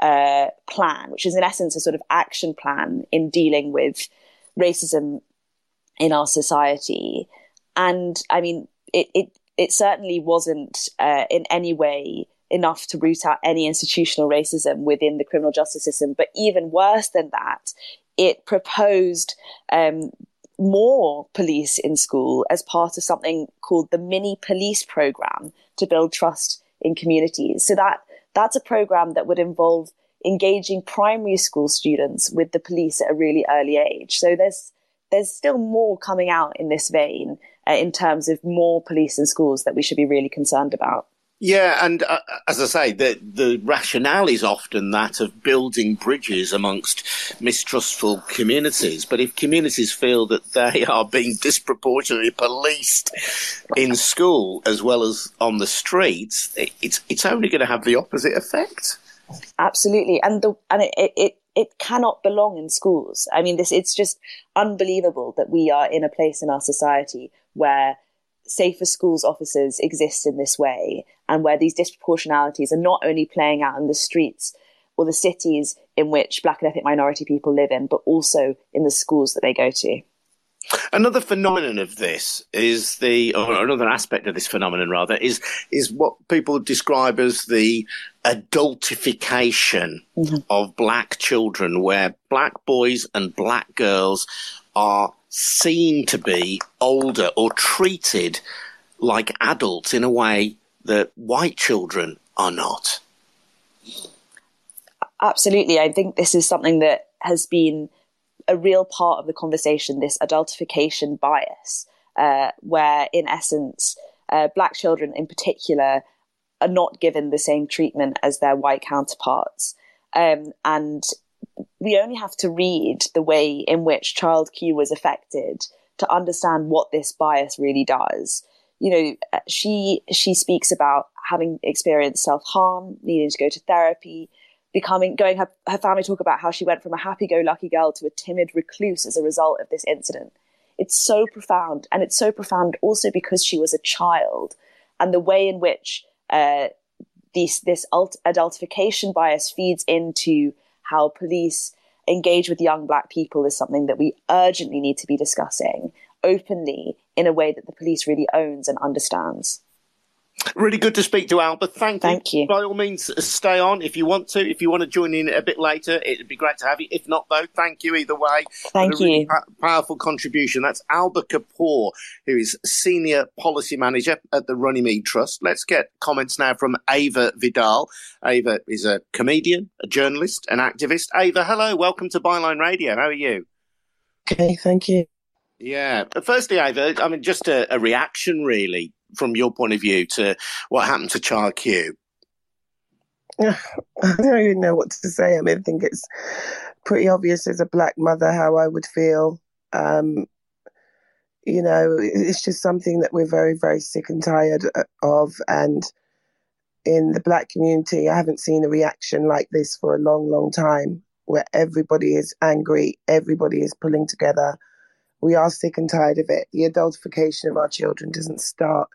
S3: uh, plan, which is in essence a sort of action plan in dealing with racism in our society. And I mean, it it, it certainly wasn't uh, in any way enough to root out any institutional racism within the criminal justice system. But even worse than that, it proposed um, more police in school as part of something called the mini police program to build trust in communities. So that that's a program that would involve engaging primary school students with the police at a really early age. So there's there's still more coming out in this vein uh, in terms of more police in schools that we should be really concerned about.
S1: Yeah, and uh, as I say, the the rationale is often that of building bridges amongst mistrustful communities. But if communities feel that they are being disproportionately policed in school as well as on the streets, it's it's only going to have the opposite effect.
S3: Absolutely, and the and it, it it cannot belong in schools. I mean, this it's just unbelievable that we are in a place in our society where safer schools officers exist in this way and where these disproportionalities are not only playing out in the streets or the cities in which black and ethnic minority people live in, but also in the schools that they go to.
S1: Another phenomenon of this is the, or another aspect of this phenomenon rather, is is what people describe as the adultification mm-hmm. of black children, where black boys and black girls are seen to be older or treated like adults in a way that white children are not.
S3: Absolutely. I think this is something that has been a real part of the conversation, this adultification bias, uh, where in essence, uh, black children in particular are not given the same treatment as their white counterparts. Um, and we only have to read the way in which Child Q was affected to understand what this bias really does. You know, uh, she she speaks about having experienced self harm, needing to go to therapy, becoming going her, her family talk about how she went from a happy-go-lucky girl to a timid recluse as a result of this incident. It's so profound, and it's so profound also because she was a child, and the way in which uh, this this adultification bias feeds into how police engage with young black people is something that we urgently need to be discussing openly in a way that the police really owns and understands.
S1: Really good to speak to Alba. Thank you.
S3: Thank you.
S1: By all means, uh, stay on if you want to. If you want to join in a bit later, it'd be great to have you. If not, though, thank you either way.
S3: Thank you. Really
S1: powerful contribution. That's Alba Kapoor, who is Senior Policy Manager at the Runnymede Trust. Let's get comments now from Ava Vidal. Ava is a comedian, a journalist, an activist. Ava, hello. Welcome to Byline Radio. How are you?
S4: Okay, thank you.
S1: Yeah. Firstly, Ava, I mean, just a, a reaction really from your point of view to what happened to Child Q?
S4: I don't even know what to say. I mean, I think it's pretty obvious as a black mother how I would feel. Um, you know, it's just something that we're very, very sick and tired uh, of. And in the black community, I haven't seen a reaction like this for a long, long time where everybody is angry, everybody is pulling together we are sick and tired of it. The adultification of our children doesn't start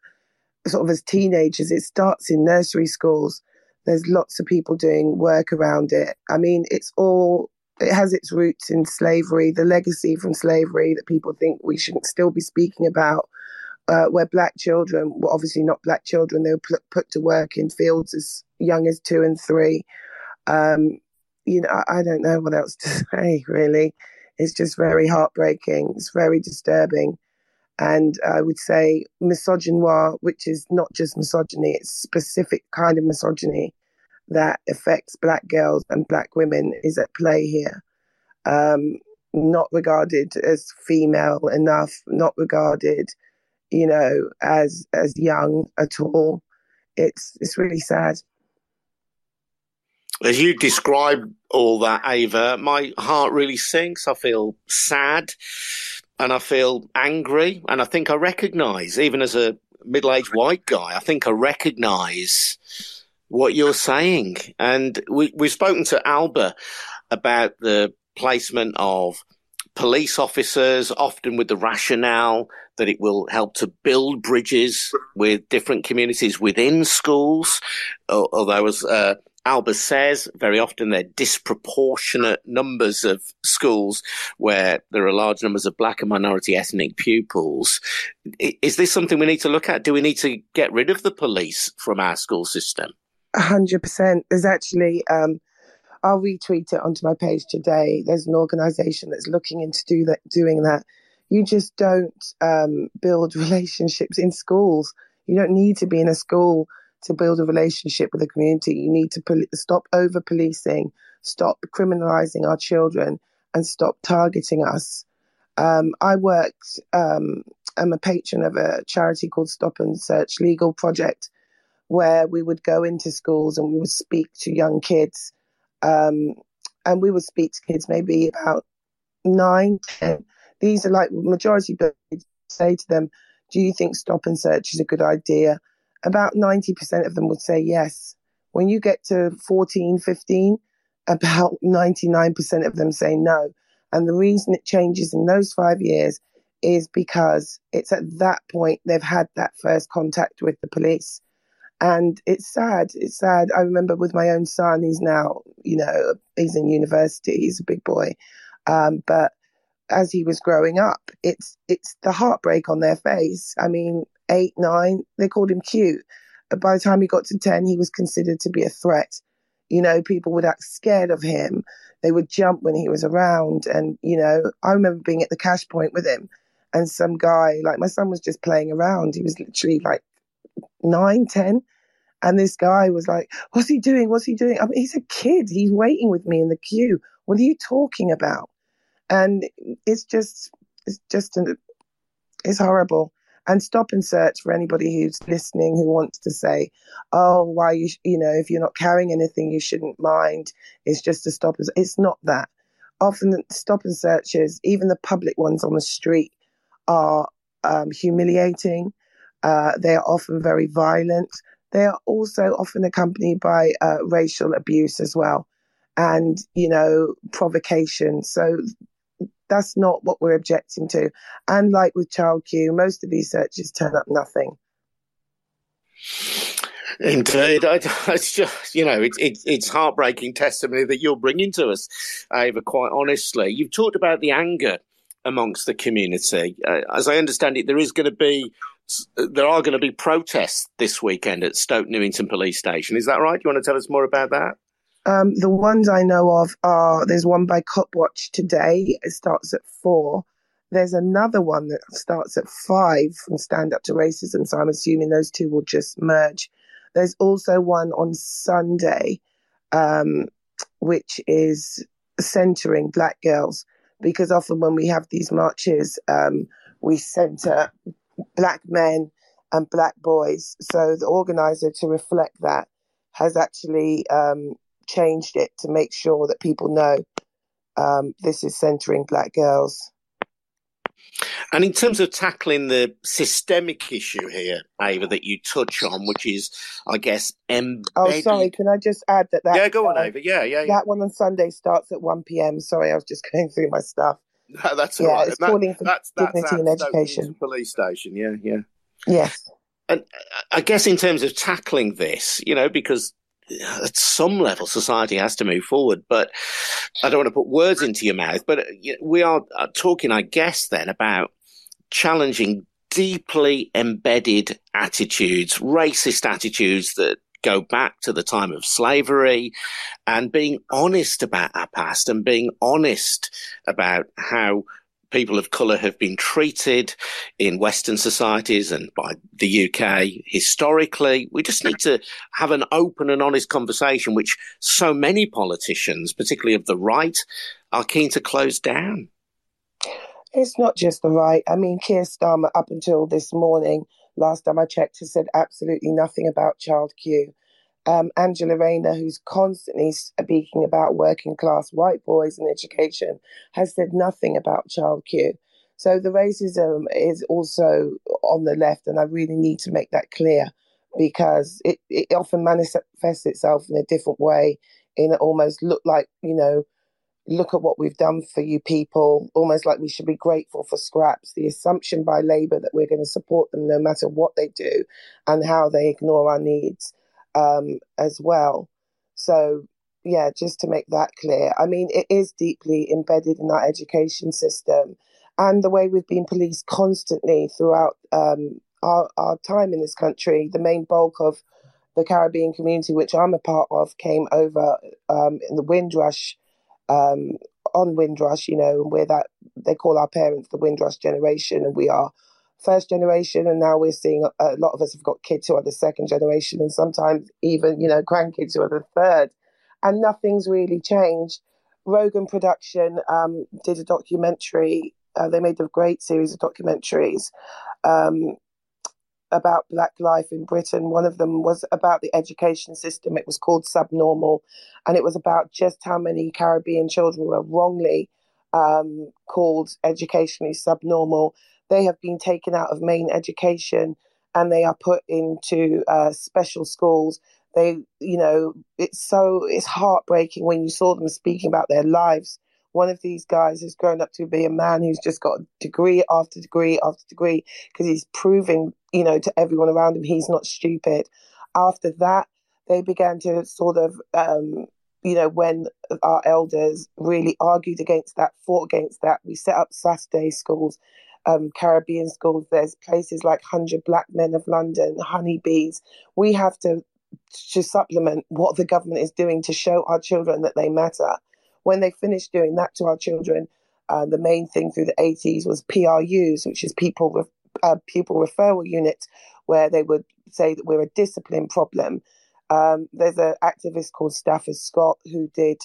S4: sort of as teenagers, it starts in nursery schools. There's lots of people doing work around it. I mean, it's all, it has its roots in slavery, the legacy from slavery that people think we shouldn't still be speaking about. Uh, where black children were obviously not black children, they were put to work in fields as young as two and three. Um, you know, I, I don't know what else to say, really. It's just very heartbreaking. It's very disturbing. And I would say misogynoir, which is not just misogyny, it's specific kind of misogyny that affects black girls and black women is at play here. Um, not regarded as female enough, not regarded, you know, as as young at all. It's it's really sad.
S1: As you describe all that, Ava, my heart really sinks. I feel sad and I feel angry. And I think I recognize, even as a middle aged white guy, I think I recognize what you're saying. And we, we've spoken to Alba about the placement of police officers, often with the rationale that it will help to build bridges with different communities within schools. Although, as uh, Alba says very often they're disproportionate numbers of schools where there are large numbers of black and minority ethnic pupils. Is this something we need to look at? Do we need to get rid of the police from our school system?
S4: A hundred percent. There's actually, um, I'll retweet it onto my page today. There's an organisation that's looking into do that, doing that. You just don't um, build relationships in schools. You don't need to be in a school to build a relationship with the community. You need to pol- stop over policing, stop criminalizing our children, and stop targeting us. Um, I worked, um, I'm a patron of a charity called Stop and Search Legal Project, where we would go into schools and we would speak to young kids. Um, and we would speak to kids maybe about nine, ten. These are like majority say to them, Do you think stop and search is a good idea? About 90% of them would say yes. When you get to 14, 15, about 99% of them say no. And the reason it changes in those five years is because it's at that point they've had that first contact with the police. And it's sad. It's sad. I remember with my own son, he's now, you know, he's in university, he's a big boy. Um, but as he was growing up, it's it's the heartbreak on their face. I mean, eight, nine, they called him cute. By the time he got to 10, he was considered to be a threat. You know, people would act scared of him. They would jump when he was around. And, you know, I remember being at the cash point with him and some guy, like my son was just playing around. He was literally like nine, ten. And this guy was like, What's he doing? What's he doing? I mean, he's a kid. He's waiting with me in the queue. What are you talking about? And it's just, it's just, an, it's horrible. And stop and search for anybody who's listening who wants to say, oh, why you, you know, if you're not carrying anything, you shouldn't mind. It's just a stop. And- It's not that. Often stop and searches, even the public ones on the street, are um, humiliating. Uh, they are often very violent. They are also often accompanied by uh, racial abuse as well, and you know provocation. So that's not what we're objecting to. And like with Child Q, most of these searches turn up nothing.
S1: Indeed, it's just you know it's it, it's heartbreaking testimony that you're bringing to us, Ava. Quite honestly, you've talked about the anger amongst the community. Uh, as I understand it, there is going to be there are going to be protests this weekend at Stoke Newington Police Station. Is that right? Do you want to tell us more about that?
S4: Um, the ones I know of are there's one by Copwatch today. It starts at four. There's another one that starts at five from Stand Up to Racism. So I'm assuming those two will just merge. There's also one on Sunday, um, which is centering black girls because often when we have these marches, um, we center black men and black boys. So the organizer, to reflect that, has actually um, changed it to make sure that people know um, this is centering black girls.
S1: And in terms of tackling the systemic issue here, Ava, that you touch on, which is, I guess, embedded.
S4: Oh, sorry. Can I just add that? that
S1: yeah, go on, uh, Ava. Yeah, yeah, yeah.
S4: That one on Sunday starts at one p.m. Sorry, I was just going through my stuff.
S1: No, that's all yeah, right.
S4: It's that, calling for that's, that's dignity and education.
S1: Police station. Yeah, yeah.
S4: Yes.
S1: And I guess in terms of tackling this, you know, because at some level society has to move forward but i don't want to put words into your mouth but uh, we are uh, talking i guess then about challenging deeply embedded attitudes racist attitudes that go back to the time of slavery and being honest about our past and being honest about how people of colour have been treated in Western societies and by the UK historically. We just need to have an open and honest conversation, which so many politicians, particularly of the right, are keen to close down.
S4: It's not just the right. I mean, Keir Starmer, up until this morning, last time I checked, has said absolutely nothing about Child Q um, Angela Rayner, who's constantly speaking about working class white boys and education, has said nothing about Child Q. So the racism is also on the left, and I really need to make that clear because it, it often manifests itself in a different way, in almost look like, you know, look at what we've done for you people, almost like we should be grateful for scraps. The assumption by Labour that we're going to support them no matter what they do and how they ignore our needs um, as well. So, yeah, just to make that clear, I mean, it is deeply embedded in our education system and the way we've been policed constantly throughout um, our, our time in this country. The main bulk of the Caribbean community, which I'm a part of, came over um, in the Windrush, um, on Windrush, you know, and we're that, they call our parents the Windrush generation, and we are first generation, and now we're seeing a, a, lot of us have got kids who are the second generation, and sometimes even you know grandkids who are the third, and nothing's really changed. Rogan Production um, did a documentary. Uh, they made a great series of documentaries um, about Black life in Britain. One of them was about the education system. It was called Subnormal, and it was about just how many Caribbean children were wrongly um, called educationally subnormal. They have been taken out of main education and they are put into uh, special schools. They, you know, it's so it's heartbreaking when you saw them speaking about their lives. One of these guys has grown up to be a man who's just got degree after degree after degree because he's proving, you know, to everyone around him he's not stupid. After that, they began to sort of um, you know, when our elders really argued against that, fought against that, we set up Saturday schools, um, Caribbean schools. There's places like 100 Black Men of London, Honeybees. We have to to supplement what the government is doing to show our children that they matter. When they finish doing that to our children, uh, the main thing through the 80s was PRUs, which is people uh, pupil referral units, where they would say that we're a discipline problem um, there's an activist called Stafford Scott who did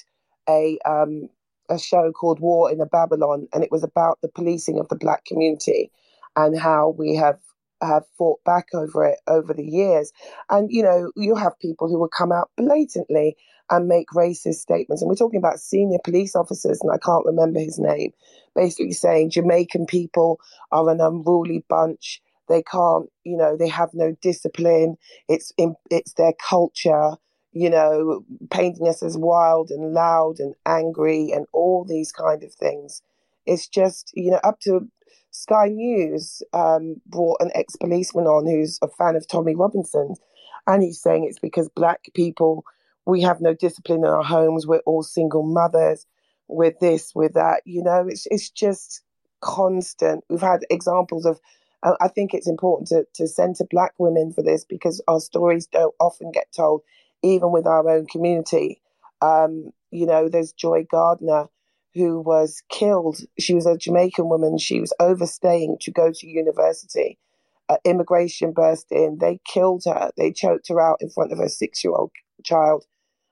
S4: a um, a show called War in a Babylon, and it was about the policing of the black community and how we have have fought back over it over the years. And you know, you have people who will come out blatantly and make racist statements. And we're talking about senior police officers, and I can't remember his name, basically saying Jamaican people are an unruly bunch. They can't, you know, they have no discipline. It's in, it's their culture, you know, painting us as wild and loud and angry and all these kind of things. It's just, you know, up to Sky News um, brought an ex policeman on who's a fan of Tommy Robinson, and he's saying it's because black people we have no discipline in our homes. We're all single mothers. With this, with that, you know, it's it's just constant. We've had examples of I think it's important to, to center Black women for this because our stories don't often get told, even with our own community. Um, you know, there's Joy Gardner who was killed. She was a Jamaican woman. She was overstaying to go to university. Uh, immigration burst in. They killed her. They choked her out in front of her six year old child.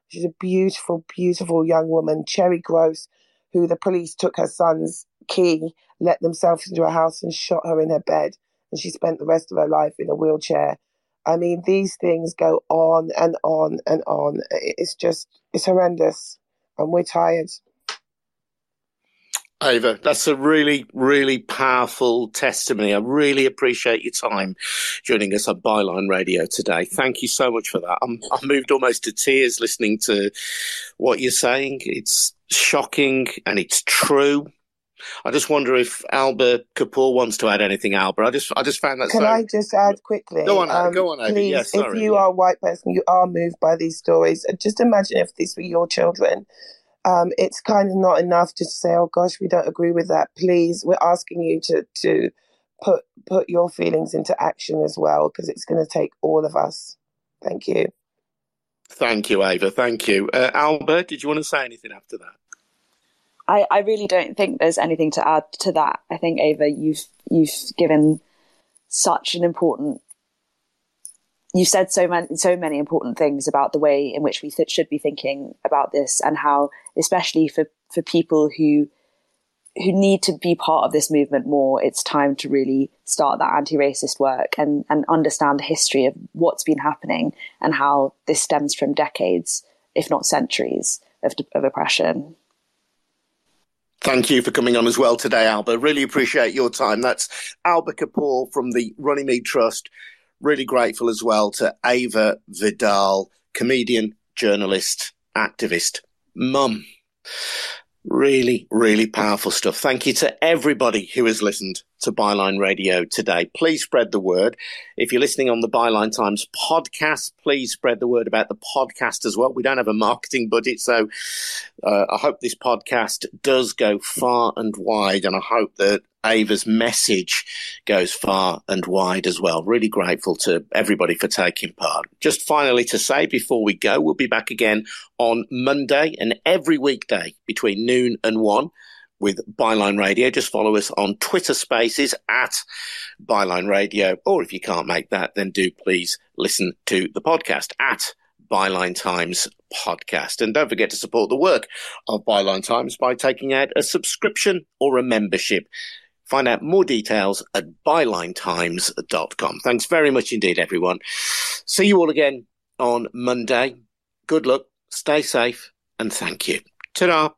S4: She's a beautiful, beautiful young woman. Cherry Groce, who the police took her son's key, let themselves into her house and shot her in her bed. And she spent the rest of her life in a wheelchair. I mean, these things go on and on and on. It's just, it's horrendous. And we're tired.
S1: Ava, that's a really, really powerful testimony. I really appreciate your time joining us on Byline Radio today. Thank you so much for that. I'm, I'm moved almost to tears listening to what you're saying. It's shocking and it's true. I just wonder if Alba Kapoor wants to add anything. Alba, I just I just found that.
S4: Can
S1: so...
S4: I just add quickly?
S1: Go on, um, go on,
S4: Please,
S1: yes,
S4: if you yeah. are a white person, you are moved by these stories. Just imagine if these were your children. Um, it's kind of not enough to say, "Oh gosh, we don't agree with that." Please, we're asking you to to put put your feelings into action as well, because it's going to take all of us. Thank you.
S1: Thank you, Ava. Thank you, uh, Alba. Did you want to say anything after that?
S3: I, I really don't think there's anything to add to that. I think Ava, you've you've given such an important you've said so many so many important things about the way in which we th- should be thinking about this and how especially for for people who who need to be part of this movement more it's time to really start that anti-racist work and and understand the history of what's been happening and how this stems from decades if not centuries of, of oppression
S1: Thank you for coming on as well today, Alba. Really appreciate your time. That's Alba Kapoor from the Runnymede Trust. Really grateful as well to Ava Vidal, comedian, journalist, activist, mum. Really, really powerful stuff. Thank you to everybody who has listened to Byline Radio today. Please spread the word. If you're listening on the Byline Times podcast, please spread the word about the podcast as well. We don't have a marketing budget, so uh, I hope this podcast does go far and wide, and I hope that Ava's message goes far and wide as well. Really grateful to everybody for taking part. Just finally to say before we go, we'll be back again on Monday and every weekday between noon and one with Byline Radio. Just follow us on Twitter Spaces at Byline Radio. Or if you can't make that, then do please listen to the podcast at Byline Times podcast. And don't forget to support the work of Byline Times by taking out a subscription or a membership Find out more details at bylinetimes.com. Thanks very much indeed, everyone. See you all again on Monday. Good luck, stay safe, and thank you. Ta-da!